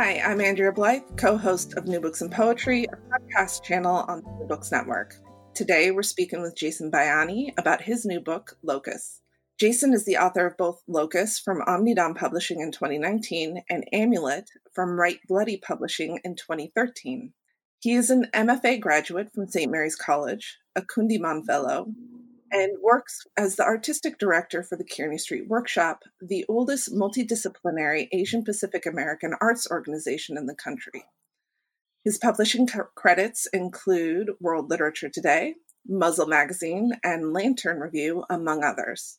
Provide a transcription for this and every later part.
Hi, I'm Andrea Blythe, co host of New Books and Poetry, a podcast channel on the New Books Network. Today, we're speaking with Jason Bayani about his new book, Locus. Jason is the author of both Locus from Omnidawn Publishing in 2019 and Amulet from Write Bloody Publishing in 2013. He is an MFA graduate from St. Mary's College, a Kundiman Fellow, and works as the artistic director for the Kearny Street Workshop, the oldest multidisciplinary Asian Pacific American arts organization in the country. His publishing credits include World Literature Today, Muzzle Magazine, and Lantern Review, among others.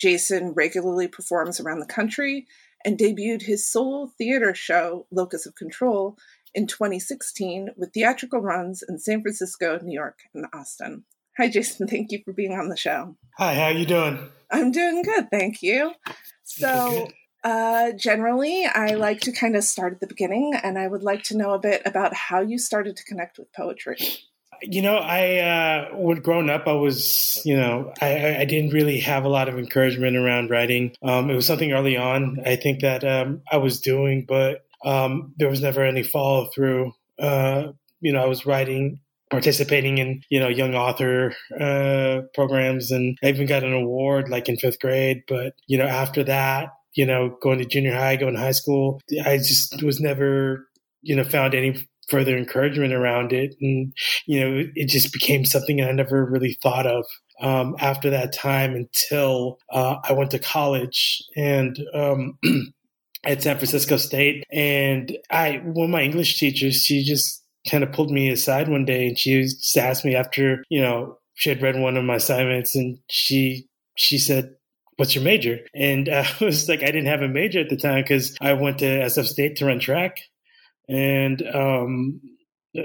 Jason regularly performs around the country and debuted his solo theater show, Locus of Control, in 2016 with theatrical runs in San Francisco, New York, and Austin. Hi, Jason. Thank you for being on the show. Hi, how you doing? I'm doing good, thank you. So, uh, generally, I like to kind of start at the beginning, and I would like to know a bit about how you started to connect with poetry. You know, I uh, when growing up, I was, you know, I, I didn't really have a lot of encouragement around writing. Um, it was something early on. I think that um, I was doing, but um, there was never any follow through. Uh, you know, I was writing participating in you know young author uh, programs. And I even got an award like in fifth grade. But you know after that you know going to junior high going to high school i just was never you know found any further encouragement around it. And you know it just became something i never really thought of um, after that time until uh, i went to college. And um, at san francisco state. And i one of my english teachers she just kind of pulled me aside one day and she just asked me after, you know, she had read one of my assignments and she she said, What's your major? And I was like, I didn't have a major at the time because I went to SF State to run track. And um,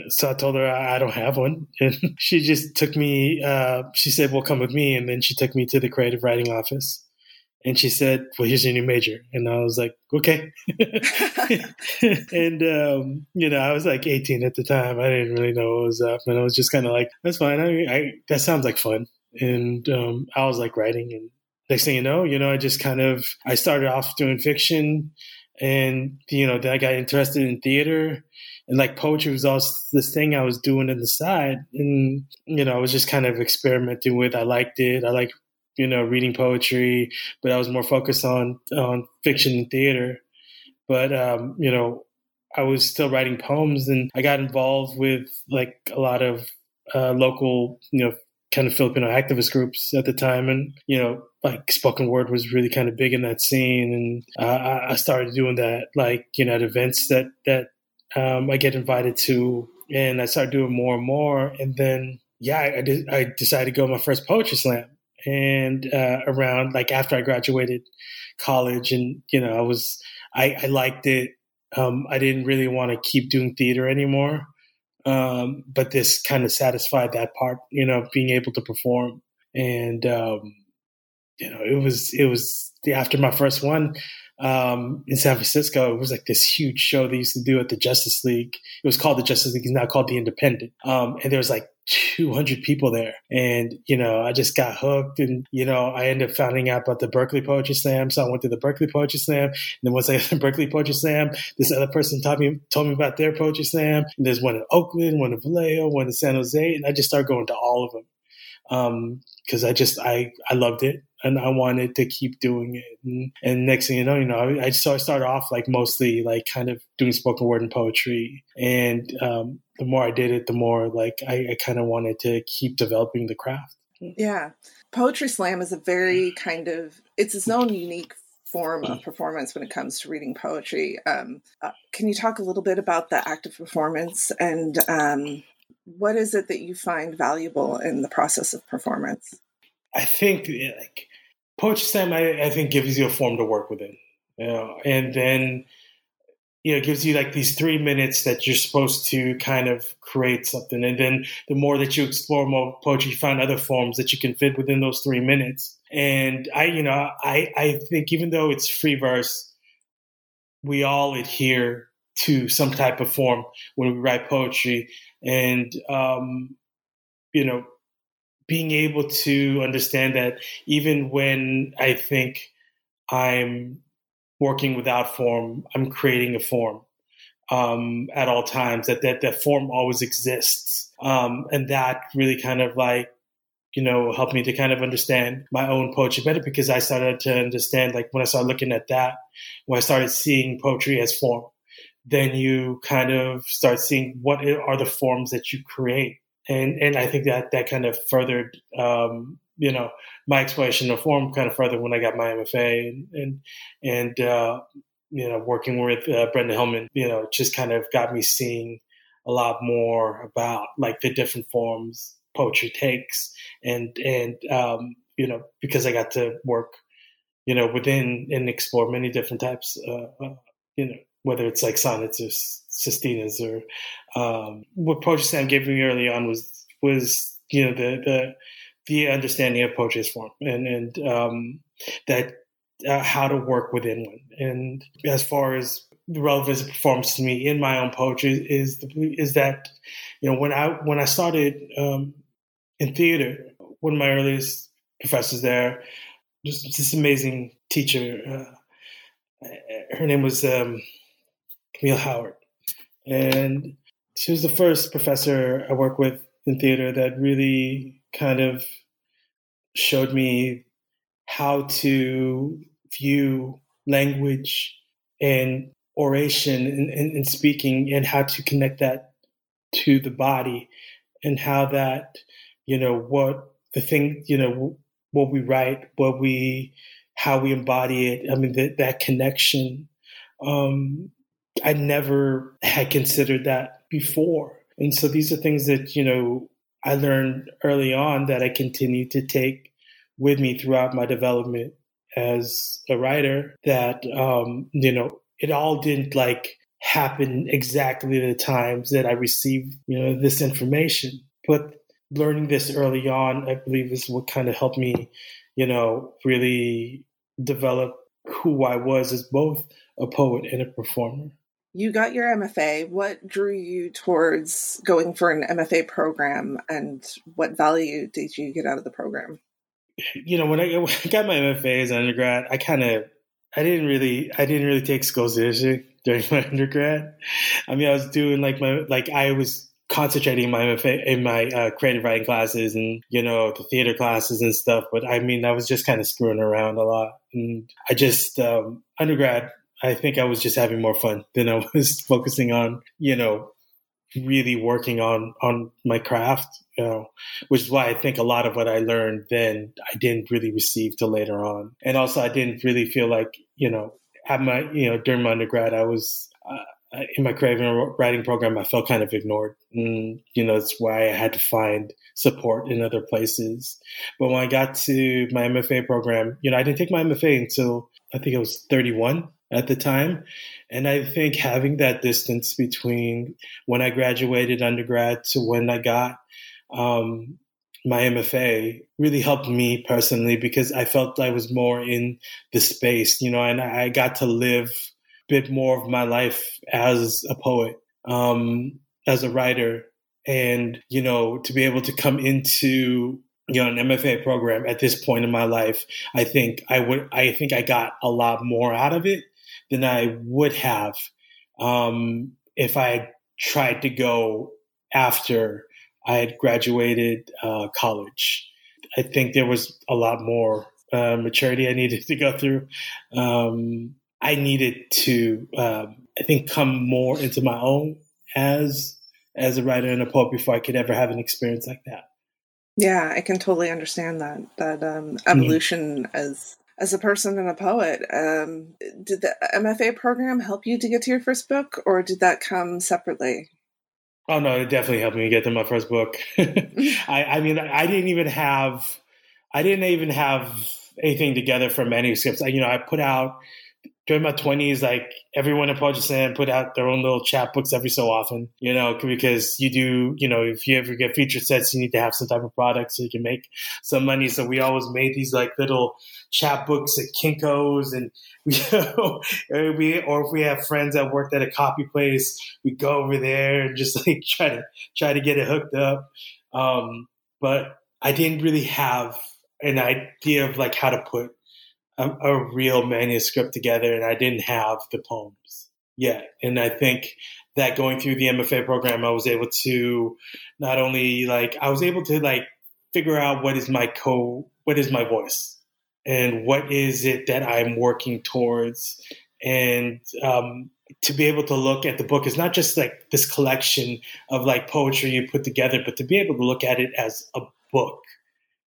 so I told her I don't have one. And she just took me, uh, she said, Well, come with me. And then she took me to the creative writing office and she said, "Well, here's your new major," and I was like, "Okay." and um, you know, I was like 18 at the time. I didn't really know what was up, and I was just kind of like, "That's fine. I, I, that sounds like fun." And um, I was like writing, and next thing you know, you know, I just kind of I started off doing fiction, and you know, then I got interested in theater. And like poetry was also this thing I was doing on the side, and you know I was just kind of experimenting with. I liked it. I like you know, reading poetry, but I was more focused on on fiction and theater. But um, you know, I was still writing poems, and I got involved with like a lot of uh, local, you know, kind of Filipino activist groups at the time, and you know, like spoken word was really kind of big in that scene, and uh, I started doing that, like you know, at events that that um, I get invited to, and I started doing more and more, and then yeah, I, did, I decided to go my first poetry slam and uh, around like after I graduated college, and you know, I was I, I liked it. Um, I didn't really want to keep doing theater anymore, um, but this kind of satisfied that part, you know, being able to perform, and um, you know, it was it was after my first one um, in San Francisco. It was like this huge show they used to do at the Justice League. It was called the Justice League. It's now called the Independent. Um, and there was like 200 people there. And, you know, I just got hooked and, you know, I ended up finding out about the Berkeley Poetry Slam. So I went to the Berkeley Poetry Slam. And then once I got the Berkeley Poetry Slam, this other person taught me, told me about their poetry slam. And there's one in Oakland, one in Vallejo, one in San Jose. And I just started going to all of them. Um, cause I just, I, I loved it and I wanted to keep doing it. And, and next thing you know, you know, I, I started, started off like mostly like kind of doing spoken word and poetry. And um, the more I did it, the more like I, I kind of wanted to keep developing the craft. Yeah. Poetry slam is a very kind of, it's its own unique form of performance when it comes to reading poetry. Um, uh, can you talk a little bit about the act of performance and um, what is it that you find valuable in the process of performance? I think like poetry slam, I, I think, gives you a form to work within. You know, and then you know, it gives you like these three minutes that you're supposed to kind of create something. And then the more that you explore more poetry, you find other forms that you can fit within those three minutes. And I, you know, I, I think even though it's free verse, we all adhere to some type of form when we write poetry. And, um, you know, being able to understand that even when I think I'm working without form, I'm creating a form um, at all times. That that that form always exists, um, and that really kind of like you know helped me to kind of understand my own poetry better because I started to understand like when I started looking at that, when I started seeing poetry as form, then you kind of start seeing what are the forms that you create. And, and I think that that kind of furthered um, you know my exploration of form kind of further when I got my MFA and and, and uh, you know working with uh, Brenda Hillman, you know, just kind of got me seeing a lot more about like the different forms poetry takes, and and um, you know because I got to work, you know, within and explore many different types, uh, uh you know, whether it's like sonnets or sestinas or um, what poetry slam gave me early on was was you know the the the understanding of poetry's form and and um, that uh, how to work within one. And as far as the relevance of performance to me in my own poetry is the, is that you know when I when I started um, in theater, one of my earliest professors there, just this amazing teacher. Uh, her name was um, Camille Howard, and she was the first professor I worked with in theater that really kind of showed me how to view language and oration and, and, and, speaking and how to connect that to the body and how that you know what the thing you know what we write what we how we embody it. I mean that, that connection. Um i never had considered that before and so these are things that you know I learned early on that I continue to take with me throughout my development as a writer that, um, you know, it all didn't like happen exactly the times that I received, you know, this information. But learning this early on, I believe is what kind of helped me, you know, really develop who I was as both a poet and a performer you got your MFA. What drew you towards going for an MFA program, and what value did you get out of the program? You know, when I, got my MFA as an undergrad, I kind of, I didn't really, I didn't really take school seriously during my undergrad. I mean, I was doing like my, like I was concentrating in my MFA, in my uh, creative writing classes and you know the theater classes and stuff. But I mean, I was just kind of screwing around a lot, and I just um, undergrad I think I was just having more fun than I was focusing on, you know, really working on on my craft, you know, which is why I think a lot of what I learned then I didn't really receive till later on, and also I didn't really feel like you know at my you know during my undergrad I was. Uh, in my creative writing program, I felt kind of ignored. And, you know, that's why I had to find support in other places. But when I got to my MFA program, you know, I didn't take my MFA until I think I was 31 at the time. And I think having that distance between when I graduated undergrad to when I got um, my MFA really helped me personally because I felt I was more in the space, you know, and I got to live a bit more of my life as a poet, um, as a writer, and you know, to be able to come into you know an MFA program at this point in my life, I think I would I think I got a lot more out of it than I would have um, if I had tried to go after I had graduated uh, college. I think there was a lot more uh, maturity I needed to go through. Um, I needed to, um, I think, come more into my own as as a writer and a poet before I could ever have an experience like that. Yeah, I can totally understand that that um, mm-hmm. evolution mm-hmm. as as a person and a poet. Um, did the MFA program help you to get to your first book, or did that come separately? Oh no, it definitely helped me get to my first book. I, I mean, I didn't even have, I didn't even have anything together for manuscripts. I, you know, I put out during my twenties, like everyone in Poetry put out their own little chapbooks every so often, you know, because you do, you know, if you ever get feature sets, you need to have some type of product so you can make some money. So we always made these like little chapbooks at Kinko's and we, we, or if we have friends that worked at a copy place, we go over there and just like try to, try to get it hooked up. Um, but I didn't really have an idea of like how to put a, a real manuscript together, and I didn't have the poems yet. And I think that going through the MFA program, I was able to not only like I was able to like figure out what is my co what is my voice and what is it that I'm working towards and um, to be able to look at the book is not just like this collection of like poetry you put together, but to be able to look at it as a book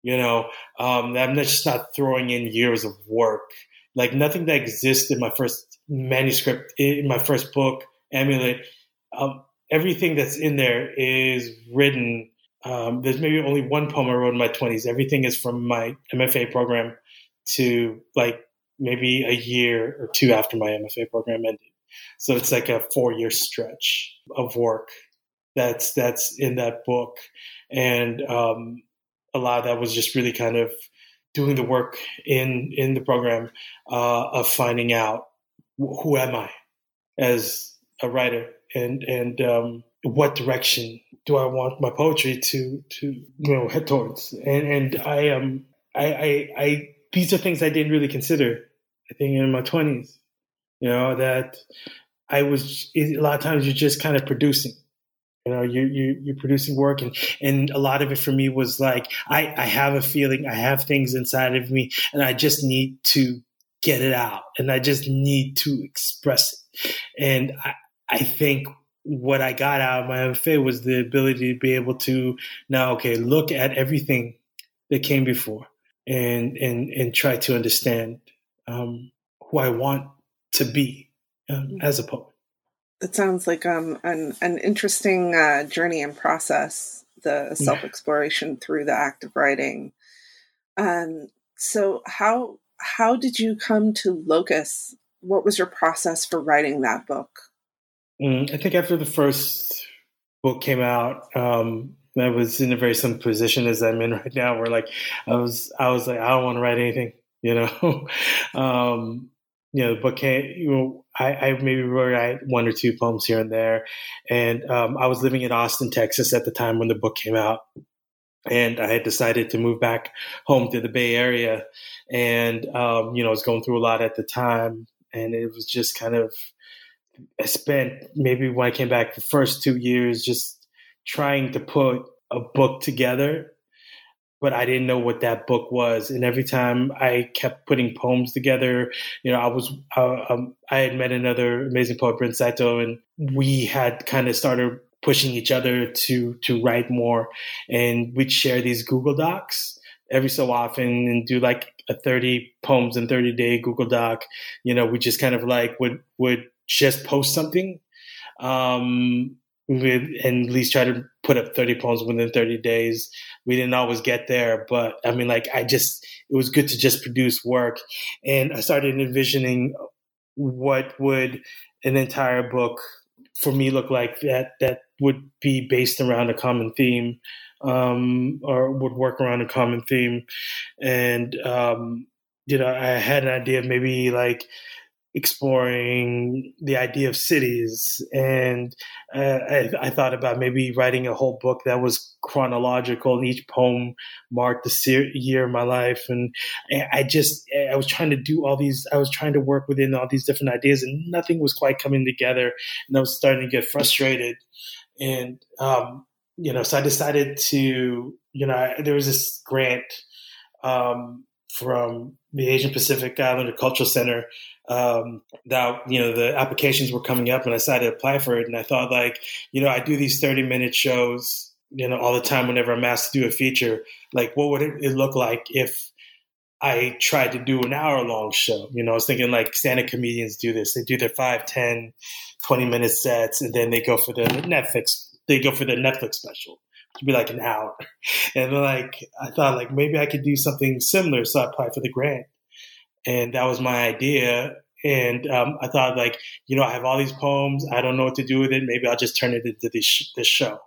you know, um, I'm just not throwing in years of work. Like nothing that exists in my first manuscript, in my first book, Amulet. Um, everything that's in there is written. Um, there's maybe only one poem I wrote in my 20s. Everything is from my MFA program to like maybe a year or two after my MFA program ended. So it's like a four year stretch of work that's that's in that book, and um, a lot of that was just really kind of doing the work in in the program uh, of finding out who am I as a writer? And and um, what direction do I want my poetry to to you know head towards? And and I um I I, I these are things I didn't really consider I think in my twenties you know that I was a lot of times you're just kind of producing you know you, you you're producing work and and a lot of it for me was like i i have a feeling i have things inside of me and i just need to get it out and i just need to express it. And i i think what i got out of my mfa was the ability to be able to now okay look at everything that came before and and and try to understand um, who i want to be um, as a poet it sounds like um, an an interesting uh, journey and process, the self exploration through the act of writing. Um, so how how did you come to Locus? What was your process for writing that book? Mm, I think after the first book came out, um, I was in a very similar position as I'm in right now, where like I was I was like I don't want to write anything, you know. um, you know, book came, you know, I, I maybe wrote one or two poems here and there. And um, I was living in Austin, Texas at the time when the book came out. And I had decided to move back home to the Bay Area. And, um, you know, I was going through a lot at the time. And it was just kind of, I spent maybe when I came back the first two years just trying to put a book together but I didn't know what that book was. And every time I kept putting poems together, you know, I was, uh, um, I had met another amazing poet, Brent and we had kind of started pushing each other to, to write more. And we'd share these Google Docs every so often and do like a 30 poems in 30 day Google Doc. You know, we just kind of like would, would just post something. Um, and at least try to put up 30 poems within 30 days. We didn't always get there, but I mean, like, I just, it was good to just produce work. And I started envisioning what would an entire book for me look like that, that would be based around a common theme, um, or would work around a common theme. And, um, you know, I had an idea of maybe like, exploring the idea of cities. And uh, I, I, thought about maybe writing a whole book that was chronological and each poem marked the year of my life. And I just, I was trying to do all these, I was trying to work within all these different ideas and nothing was quite coming together. And I was starting to get frustrated. And, um, you know, so I decided to, you know, there was this grant um, from the Asian Pacific Islander Cultural Center um, that you know the applications were coming up and I decided to apply for it. And I thought like you know I do these 30 minute shows you know all the time whenever I'm asked to do a feature like what would it look like if I tried to do an hour long show? You know I was thinking like stand-up comedians do this. They do their 5 10 20 minute sets and then they go for the Netflix they go for their Netflix special be like an hour. And like I thought like maybe I could do something similar, so I applied for the grant, and that was my idea. And um, I thought like you know I have all these poems, I don't know what to do with it. Maybe I'll just turn it into this this show.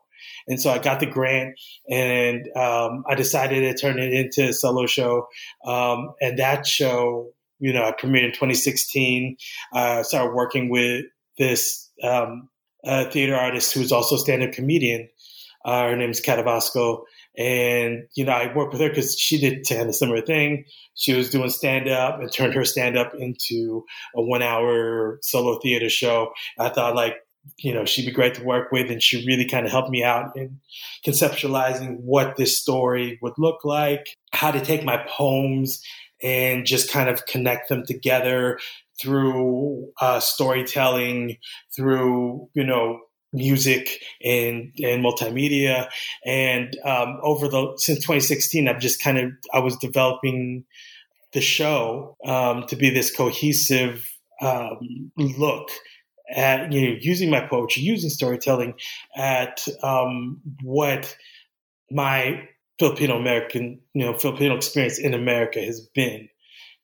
And so I got the grant, and um, I decided to turn it into a solo show. Um, and that show, you know, I premiered in 2016. I uh, started working with this um, theater artist who's also a stand-up comedian. Uh, her name's Kat Evasco. And, you know, I worked with her because she did kind of similar thing. She was doing stand up and turned her stand up into a one hour solo theater show. I thought, like, you know, she'd be great to work with. And she really kind of helped me out in conceptualizing what this story would look like, how to take my poems and just kind of connect them together through uh, storytelling, through, you know, music and and multimedia. And um, over the since 2016 i've just kind of i was developing the show um, to be this cohesive um, look at you know using my poetry, using storytelling at um, what my Filipino American you know Filipino experience in America has been,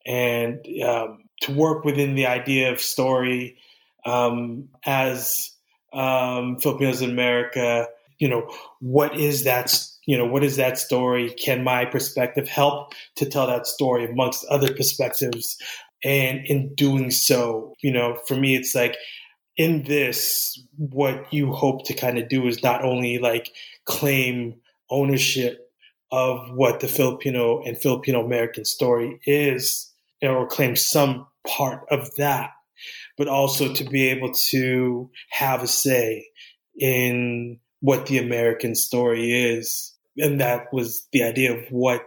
and um, to work within the idea of story um, as um, Filipinos in America. You know what is that? You know what is that story? Can my perspective help to tell that story amongst other perspectives? And in doing so, you know, for me, it's like in this, what you hope to kind of do is not only like claim ownership of what the Filipino and Filipino American story is, or claim some part of that, but also to be able to have a say in what the American story is. And that was the idea of what,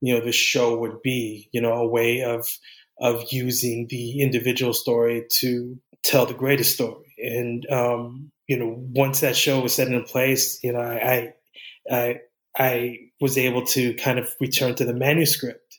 you know, the show would be, you know, a way of, of using the individual story to tell the greatest story. And um, you know, once that show was set in place, you know, I, I I was able to kind of return to the manuscript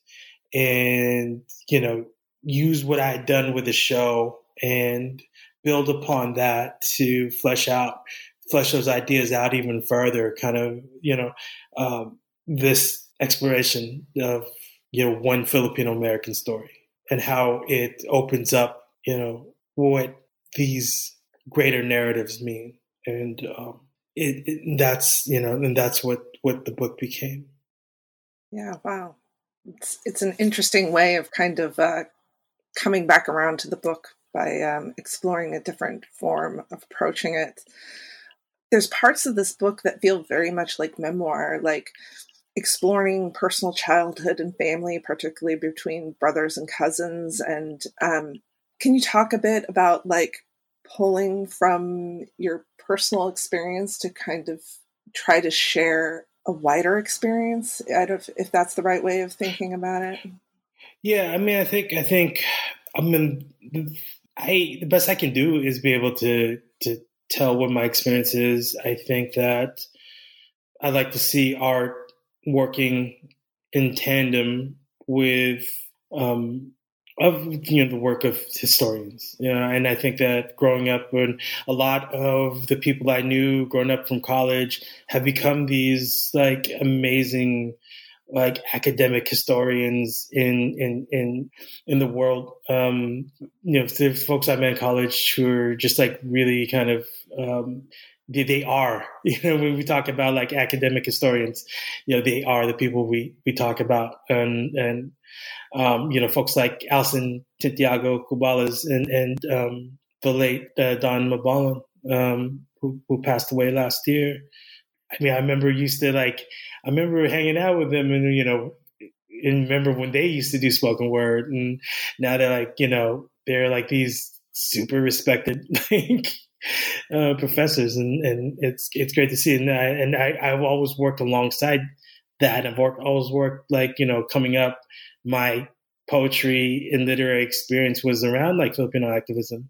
and you know use what I had done with the show and build upon that to flesh out flesh those ideas out even further kind of you know um, this exploration of you know one filipino american story and how it opens up you know what these greater narratives mean, and um, it, it, that's you know, and that's what what the book became. Yeah, wow, it's it's an interesting way of kind of uh, coming back around to the book by um, exploring a different form of approaching it. There's parts of this book that feel very much like memoir, like exploring personal childhood and family, particularly between brothers and cousins. And um, can you talk a bit about like pulling from your personal experience to kind of try to share a wider experience? I don't if that's the right way of thinking about it. Yeah, I mean, I think I think I mean, I the best I can do is be able to to tell what my experience is. I think that I like to see art working in tandem with um, of you know the work of historians. You know, and I think that growing up, when a lot of the people I knew growing up from college have become these like amazing like academic historians in in in in the world. Um, you know, the folks I met in college who are just like really kind of um, they, they are. You know, when we talk about like academic historians, you know, they are the people we we talk about, and and um, you know, folks like Alison Santiago Cubales and, and um, the late uh, Dawn Mabalon, um, who, who passed away last year. I mean, I remember used to like, I remember hanging out with them and, you know, and remember when they used to do spoken word and now they're like, you know, they're like these super respected like uh, professors and, and it's, it's great to see. And I, and I, I've always worked alongside that. I've worked, always worked like, you know, coming up, my poetry and literary experience was around like Filipino activism.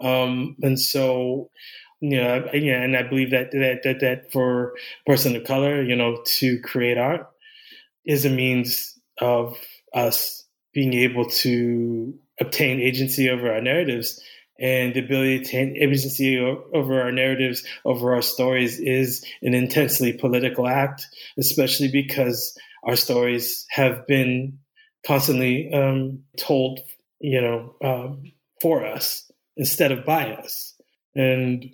Um, and so, you know, yeah, and I believe that, that, that, that for person of color, you know, to create art is a means of us being able to obtain agency over our narratives and the ability to take agency over our narratives, over our stories is an intensely political act, especially because our stories have been constantly um, told, you know, um, for us instead of by us. And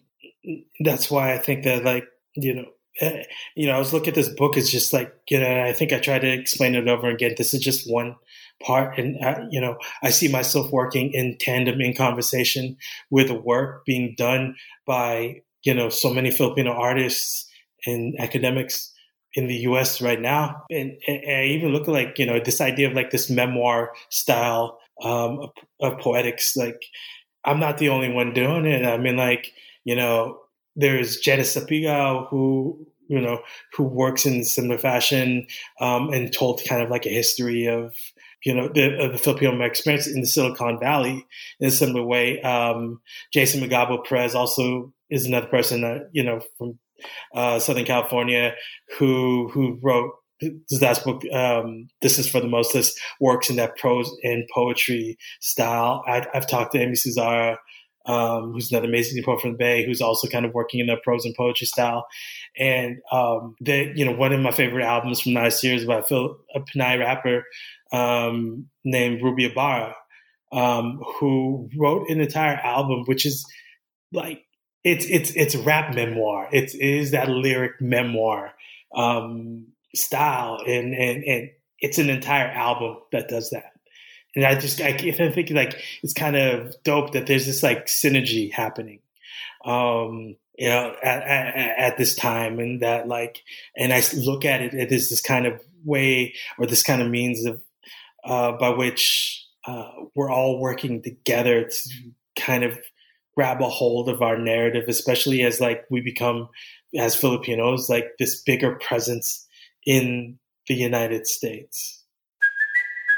that's why I think that, like, you know, eh, you know, I was looking at this book. It's just like, you know, I think I tried to explain it over again. This is just one part and uh, you know i see myself working in tandem in conversation with the work being done by you know so many filipino artists and academics in the us right now and, and, and i even look at like you know this idea of like this memoir style um, of, of poetics like i'm not the only one doing it i mean like you know there's Janice Sapigao who you know who works in similar fashion um, and told kind of like a history of you know, the, the Filipino experience in the Silicon Valley in a similar way. Um, Jason Magabo Perez also is another person, that, you know, from uh, Southern California who who wrote his last book. Um, this is for the Mostless works in that prose and poetry style. I, have talked to Aimee Suzara. Um, who's another amazing poet from the Bay, who's also kind of working in the prose and poetry style. And um, they, you know, one of my favorite albums from last year is by Phil, a Pinay rapper um, named Ruby Ibarra, um, who wrote an entire album, which is like it's it's it's rap memoir. It's, it is that lyric memoir um, style, and and and it's an entire album that does that. And I just I, I think like it's kind of dope that there's this like synergy happening. Um, you know, at, at, at, this time, and that like, and I look at it as this kind of way or this kind of means of uh, by which uh, we're all working together to kind of grab a hold of our narrative, especially as like we become as Filipinos like this bigger presence in the United States.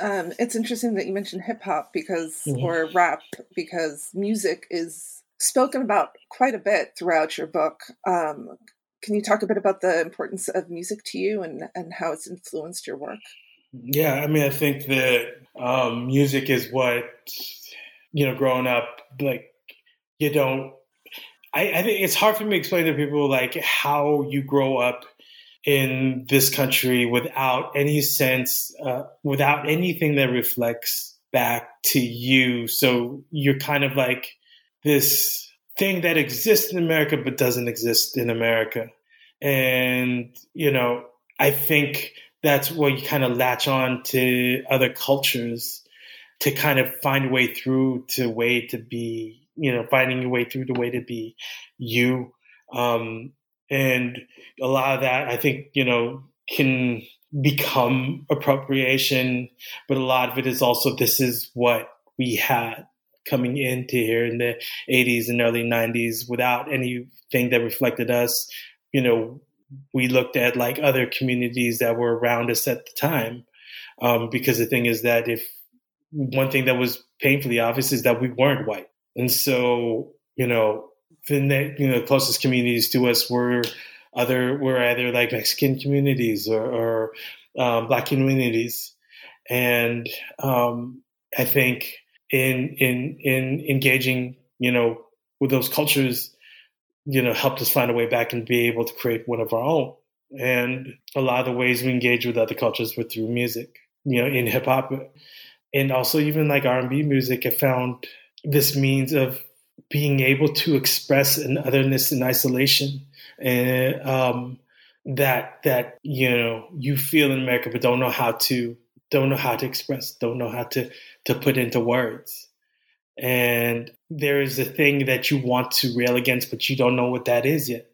Um, it's interesting that you mentioned hip hop because, mm-hmm. or rap, because music is spoken about quite a bit throughout your book. Um, can you talk a bit about the importance of music to you and, and how it's influenced your work? Yeah, I mean, I think that um, music is what, you know, growing up, like, you don't, I, I think it's hard for me to explain to people, like, how you grow up in this country without any sense, uh, without anything that reflects back to you. So you're kind of like this thing that exists in America but doesn't exist in America. And, you know, I think that's where you kind of latch on to other cultures to kind of find a way through to way to be, you know, finding your way through the way to be you. Um, and a lot of that, I think, you know, can become appropriation, but a lot of it is also this is what we had coming into here in the 80s and early 90s without anything that reflected us. You know, we looked at like other communities that were around us at the time. Um, because the thing is that if one thing that was painfully obvious is that we weren't white. And so, you know, the you know closest communities to us were other were either like Mexican communities or, or um, black communities, and um, I think in in in engaging you know with those cultures, you know, helped us find a way back and be able to create one of our own. And a lot of the ways we engage with other cultures were through music, you know, in hip hop, and also even like R and B music. I found this means of being able to express an otherness in isolation and um, that that you know you feel in America but don't know how to don't know how to express don't know how to to put into words. And there is a thing that you want to rail against but you don't know what that is yet.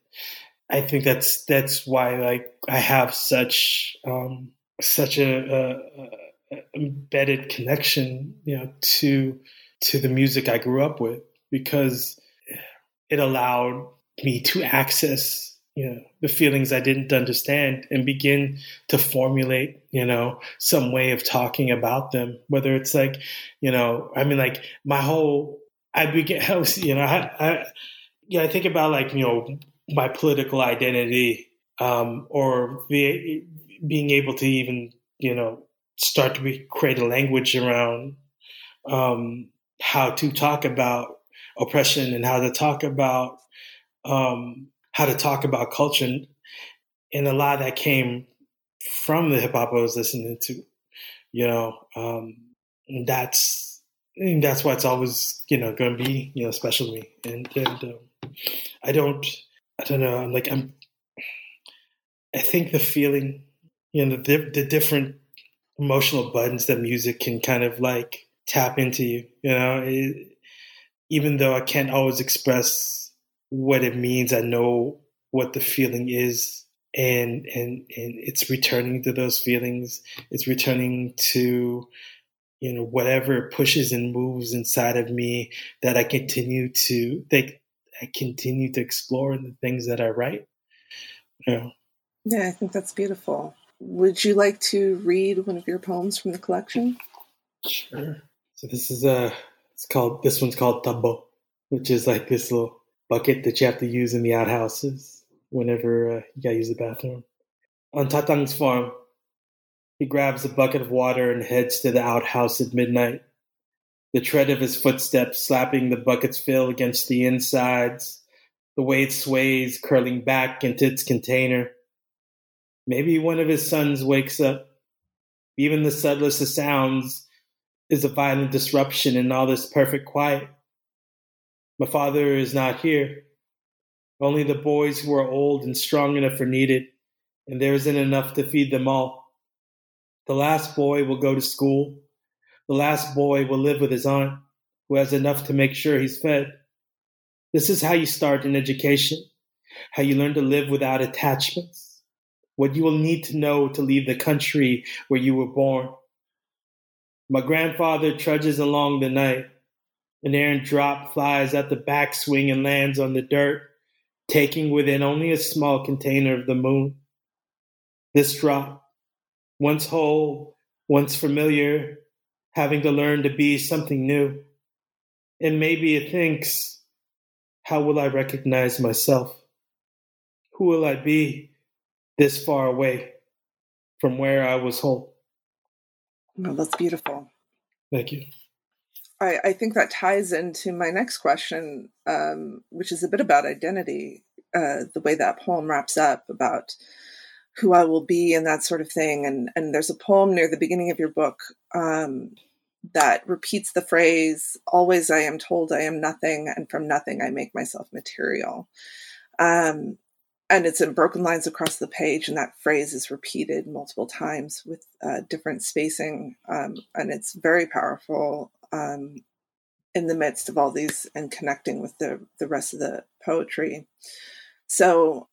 I think that's that's why like I have such um, such a, a, a embedded connection you know to to the music I grew up with because it allowed me to access you know the feelings I didn't understand and begin to formulate you know some way of talking about them. Whether it's like you know I mean like my whole I begin you know I, I yeah I think about like you know my political identity um, or the, being able to even you know start to be, create a language around um, how to talk about oppression and how to talk about um, how to talk about culture. And, a lot that came from the hip hop I was listening to, you know, um, that's, that's why it's always, you know, going to be, you know, special to me. And, and um, I don't, I don't know, I'm like, I'm, I think the feeling, you know, the, the different emotional buttons that music can kind of like tap into you, you know, even though I can't always express what it means, I know what the feeling is and and and it's returning to those feelings. It's returning to you know whatever pushes and moves inside of me that I continue to that I continue to explore in the things that I write. Yeah. Yeah, I think that's beautiful. Would you like to read one of your poems from the collection? Sure. So this is a it's called this one's called Tabo, which is like this little bucket that you have to use in the outhouses whenever uh, you gotta use the bathroom. On Tatang's farm, he grabs a bucket of water and heads to the outhouse at midnight. The tread of his footsteps slapping the bucket's fill against the insides, the way it sways, curling back into its container. Maybe one of his sons wakes up. Even the subtlest of sounds is a violent disruption in all this perfect quiet. My father is not here. Only the boys who are old and strong enough are needed, and there isn't enough to feed them all. The last boy will go to school. The last boy will live with his aunt, who has enough to make sure he's fed. This is how you start an education, how you learn to live without attachments, what you will need to know to leave the country where you were born my grandfather trudges along the night. An errant drop flies at the backswing and lands on the dirt, taking within only a small container of the moon. This drop, once whole, once familiar, having to learn to be something new. And maybe it thinks, how will I recognize myself? Who will I be this far away from where I was whole? Well, that's beautiful. Thank you. I, I think that ties into my next question, um, which is a bit about identity. Uh, the way that poem wraps up about who I will be and that sort of thing. And and there's a poem near the beginning of your book um, that repeats the phrase "Always I am told I am nothing, and from nothing I make myself material." Um, and it's in broken lines across the page and that phrase is repeated multiple times with uh, different spacing um, and it's very powerful um, in the midst of all these and connecting with the, the rest of the poetry. So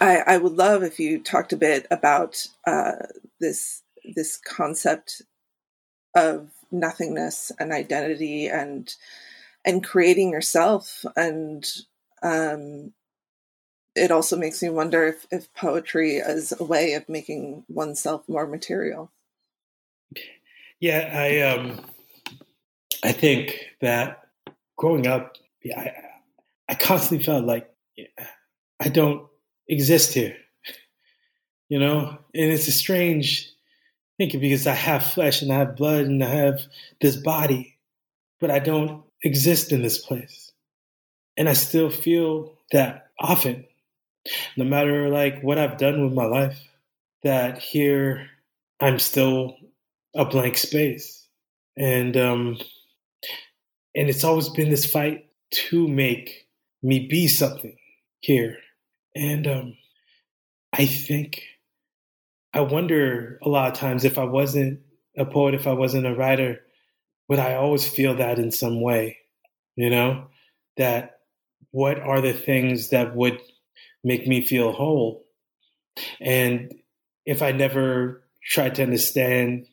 I, I would love if you talked a bit about uh, this this concept of nothingness and identity and and creating yourself and um, it also makes me wonder if, if poetry is a way of making oneself more material. Yeah, I um, I think that growing up, yeah, I, I constantly felt like I don't exist here, you know, and it's a strange thing because I have flesh and I have blood and I have this body, but I don't exist in this place, and I still feel that often no matter like what I've done with my life, that here I'm still a blank space. And um and it's always been this fight to make me be something here. And um I think I wonder a lot of times if I wasn't a poet, if I wasn't a writer, would I always feel that in some way? You know, that what are the things that would make me feel whole. And if I never tried to understand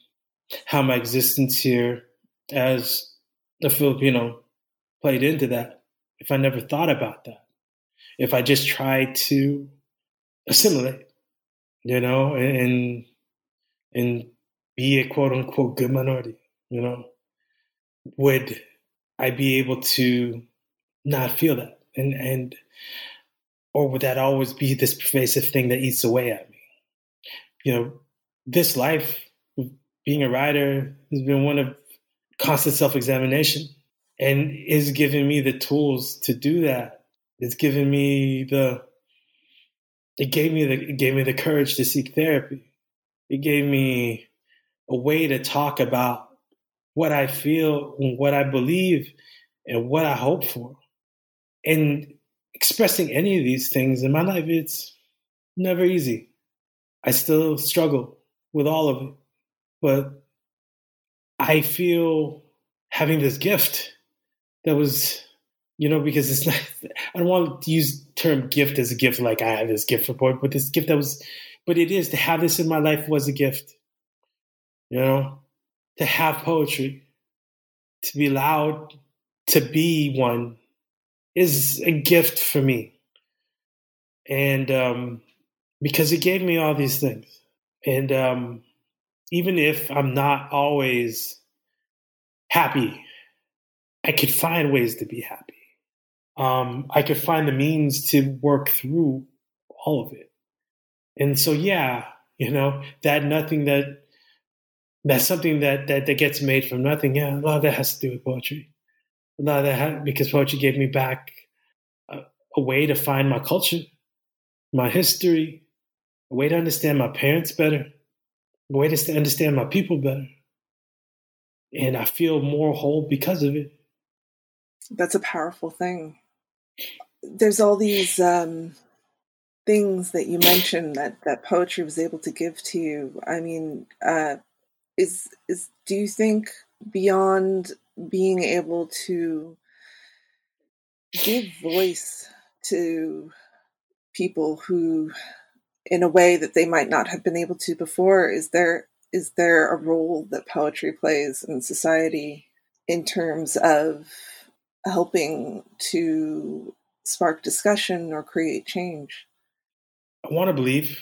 how my existence here as a Filipino played into that, if I never thought about that, if I just tried to assimilate, you know, and and be a quote unquote good minority, you know, would I be able to not feel that? And and or would that always be this pervasive thing that eats away at me? You know, this life, being a writer, has been one of constant self examination and is giving me the tools to do that. It's given me the it gave me the it gave me the courage to seek therapy. It gave me a way to talk about what I feel and what I believe and what I hope for. And expressing any of these things in my life, it's never easy. I still struggle with all of it. But I feel having this gift that was, you know, because it's not, I don't want to use term gift as a gift like I have this gift report, but this gift that was, but it is to have this in my life was a gift, you know, to have poetry, to be allowed to be one is a gift for me. And um, because it gave me all these things. And um, even if I'm not always happy, I could find ways to be happy. Um, I could find the means to work through all of it. And so, yeah, you know, that nothing that that's something that, that that gets made from nothing. Yeah, a lot of that has to do with poetry. Lot of that because poetry gave me back a, a way to find my culture, my history, a way to understand my parents better, a way to understand my people better. And I feel more whole because of it. That's a powerful thing. There's all these um, things that you mentioned that, that poetry was able to give to you. I mean, uh, is is do you think beyond being able to give voice to people who in a way that they might not have been able to before is there is there a role that poetry plays in society in terms of helping to spark discussion or create change? I want to believe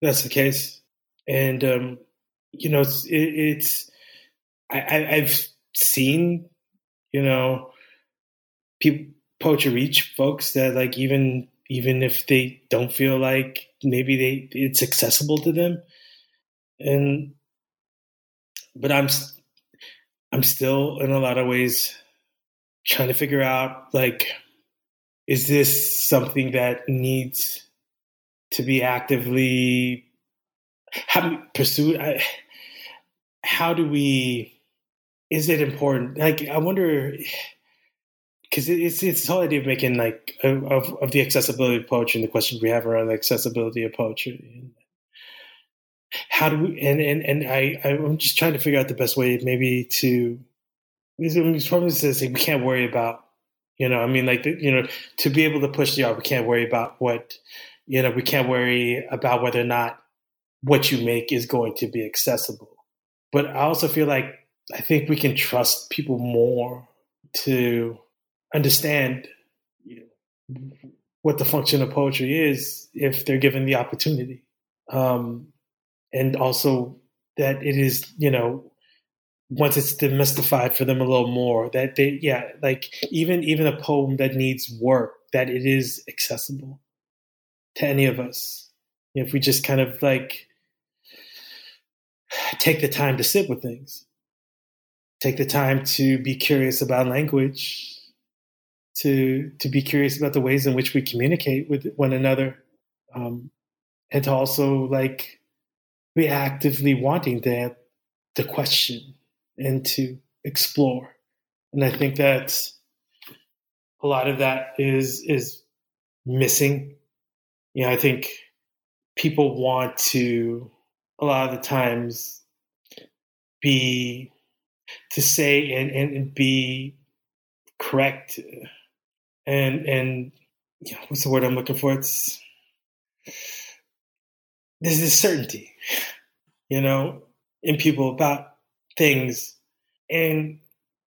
that's the case. And um, you know it's, it, it's I, i've seen you know people poetry reach folks that like even even if they don't feel like maybe they it's accessible to them. And but i'm i'm still in a lot of ways trying to figure out like is this something that needs to be actively pursued? I, how do we is it important like i wonder because it's it's the whole idea of making like of of the accessibility of poetry and the questions we have around the accessibility of poetry. How do we and and and I I'm just trying to figure out the best way maybe to. It's probably says we can't worry about you know I mean like you know to be able to push the art we can't worry about what you know we can't worry about whether or not what you make is going to be accessible. But I also feel like I think we can trust people more to understand you know, what the function of poetry is if they're given the opportunity. Um, and also that it is, you know, once it's demystified for them a little more, that they, yeah, like even even a poem that needs work, that it is accessible to any of us. If we just kind of like take the time to sit with things, take the time to be curious about language, to to be curious about the ways in which we communicate with one another, um, and to also like be actively wanting to to question and to explore. And I think that a lot of that is is missing. You know, I think people want to a lot of the times be to say and, and be correct and and you know, what's the word I'm looking for? It's there's this certainty, you know, in people about things, and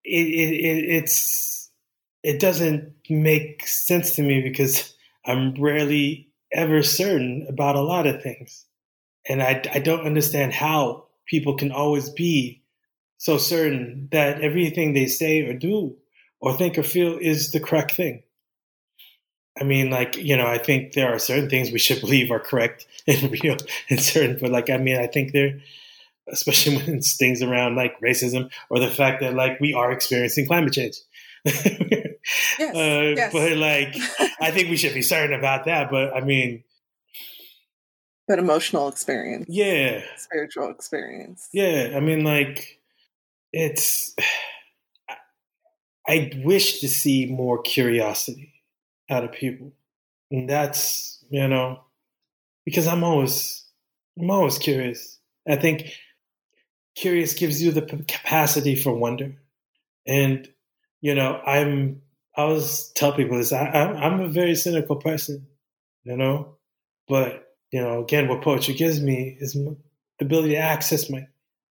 it, it, it's it doesn't make sense to me because I'm rarely ever certain about a lot of things. And I, I don't understand how people can always be so certain that everything they say or do or think or feel is the correct thing. I mean, like, you know, I think there are certain things we should believe are correct and real and certain, but like, I mean, I think there, especially when it's things around like racism or the fact that like we are experiencing climate change. yes, uh, yes. But like, I think we should be certain about that. But I mean, but emotional experience, yeah, spiritual experience, yeah. I mean, like, it's. I wish to see more curiosity out of people, and that's you know, because I'm always, I'm always curious. I think curious gives you the capacity for wonder, and you know, I'm I always tell people this. I, I'm a very cynical person, you know, but you know, again, what poetry gives me is the ability to access my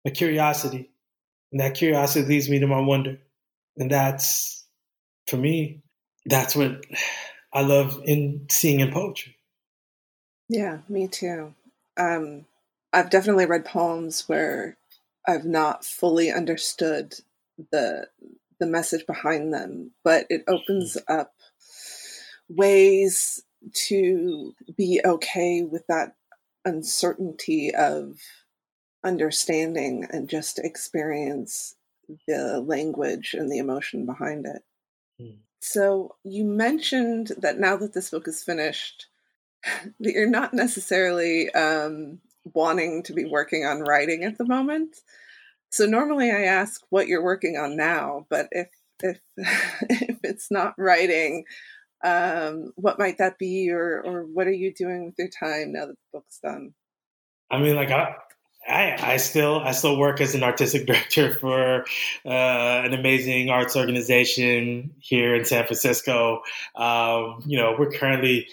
my curiosity, and that curiosity leads me to my wonder, and that's for me. That's what I love in seeing in poetry. Yeah, me too. Um, I've definitely read poems where I've not fully understood the the message behind them, but it opens up ways to be okay with that uncertainty of understanding and just experience the language and the emotion behind it. Mm. So, you mentioned that now that this book is finished, that you're not necessarily um, wanting to be working on writing at the moment. So normally I ask what you're working on now, but if if if it's not writing, um, what might that be, or or what are you doing with your time now that the book's done? I mean, like I. I, I still I still work as an artistic director for uh, an amazing arts organization here in San Francisco. Um, you know, we're currently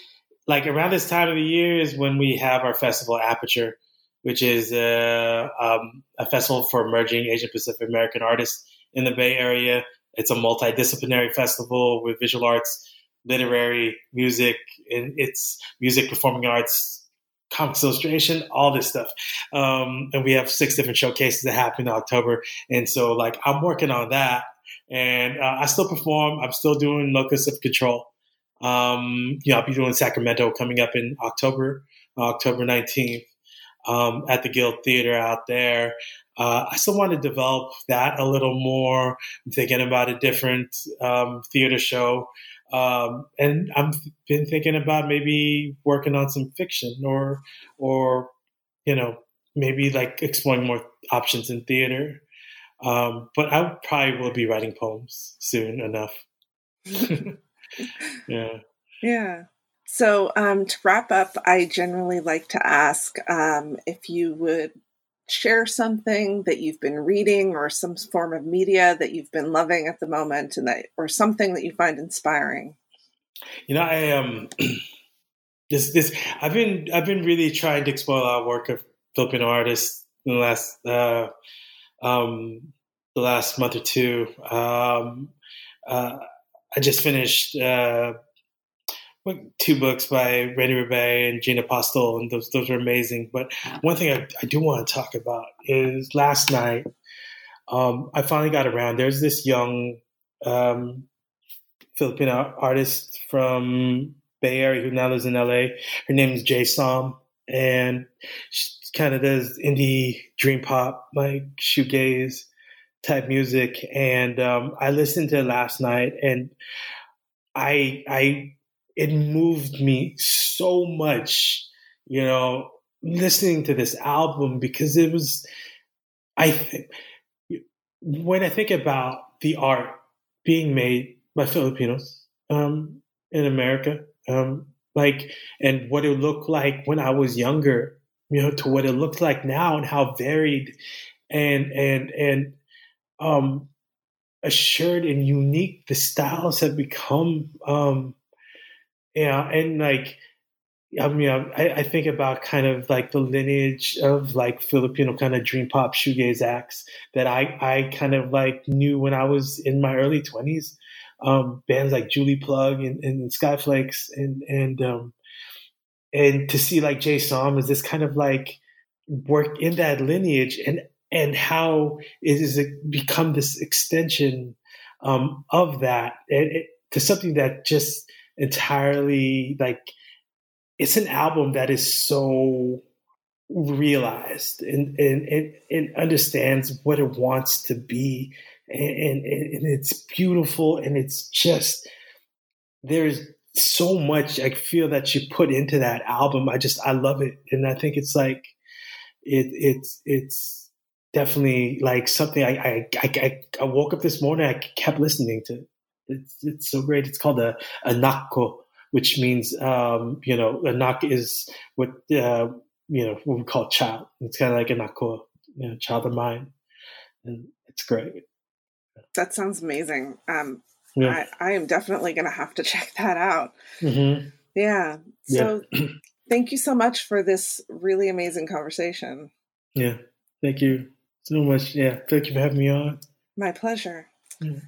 like around this time of the year is when we have our festival APAture, which is uh, um, a festival for emerging Asian Pacific American artists in the Bay Area. It's a multidisciplinary festival with visual arts, literary, music, and it's music, performing arts, comics illustration, all this stuff. Um, and we have six different showcases that happen in October. And so, like, I'm working on that. And uh, I still perform. I'm still doing Locus of Control. Um, you know, I'll be doing Sacramento coming up in October, uh, October 19th um, at the Guild Theater out there. Uh, I still want to develop that a little more. I'm thinking about a different um, theater show. Um, and I've been thinking about maybe working on some fiction or, or, you know, maybe like exploring more options in theater. Um, but I probably will be writing poems soon enough. yeah. Yeah. So, um, to wrap up, I generally like to ask um, if you would share something that you've been reading or some form of media that you've been loving at the moment, and that or something that you find inspiring. You know, I um, this this I've been I've been really trying to explore a lot of work of Filipino artists in the last uh, um, the last month or two. Um, uh, I just finished. Uh, two books by Randy Ribay and Gina Apostol, and those those are amazing. But one thing I, I do want to talk about is last night um, I finally got around. There's this young um, Filipino artist from Bay Area who now lives in LA. Her name is Jay Som, and she kind of does indie dream pop, like shoegaze type music. And um, I listened to it last night, and I I it moved me so much, you know, listening to this album because it was, I, think, when I think about the art being made by Filipinos um, in America, um, like, and what it looked like when I was younger, you know, to what it looks like now and how varied and, and, and, um, assured and unique the styles have become, um, yeah, and like I mean, I, I, think about kind of like the lineage of like Filipino kind of dream pop shoegaze acts that I, I kind of like knew when I was in my early twenties. um, bands like Julie Plug and, and Skyflakes and and um, and to see like Jay Som is this kind of like work in that lineage and and how it has become this extension um, of that and it, to something that just entirely like it's an album that is so realized and and, and, and understands what it wants to be and, and, and it's beautiful and it's just there's so much I feel that you put into that album. I just I love it, and I think it's like it it's it's definitely like something I I I, I woke up this morning. I kept listening to. It's it's so great. It's called a Anak Ko, which means um, you know anak is what uh, you know what we call child. It's kind of like Anak Ko, you know, child of mine, and it's great. That sounds amazing. Um, yeah. I, I am definitely going to have to check that out. Mm-hmm. Yeah. So yeah. thank you so much for this really amazing conversation. Yeah. Thank you so much. Yeah. Thank you for having me on. My pleasure. Yeah.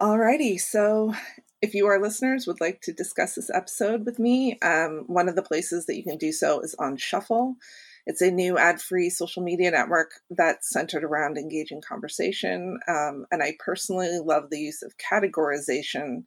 Alrighty. So if you, our listeners, would like to discuss this episode with me, um, one of the places that you can do so is on Shuffle. It's a new ad free social media network that's centered around engaging conversation. Um, and I personally love the use of categorization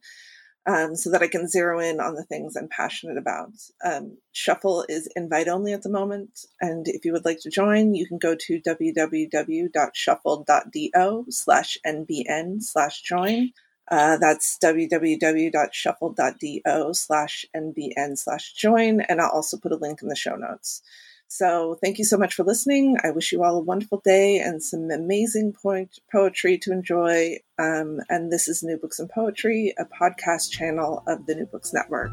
um, so that I can zero in on the things I'm passionate about. Um, Shuffle is invite only at the moment. And if you would like to join, you can go to www.shuffle.do slash nbn slash join. Uh, that's www.shuffle.do slash nbn slash join. And I'll also put a link in the show notes. So thank you so much for listening. I wish you all a wonderful day and some amazing point poetry to enjoy. Um, and this is New Books in Poetry, a podcast channel of the New Books Network.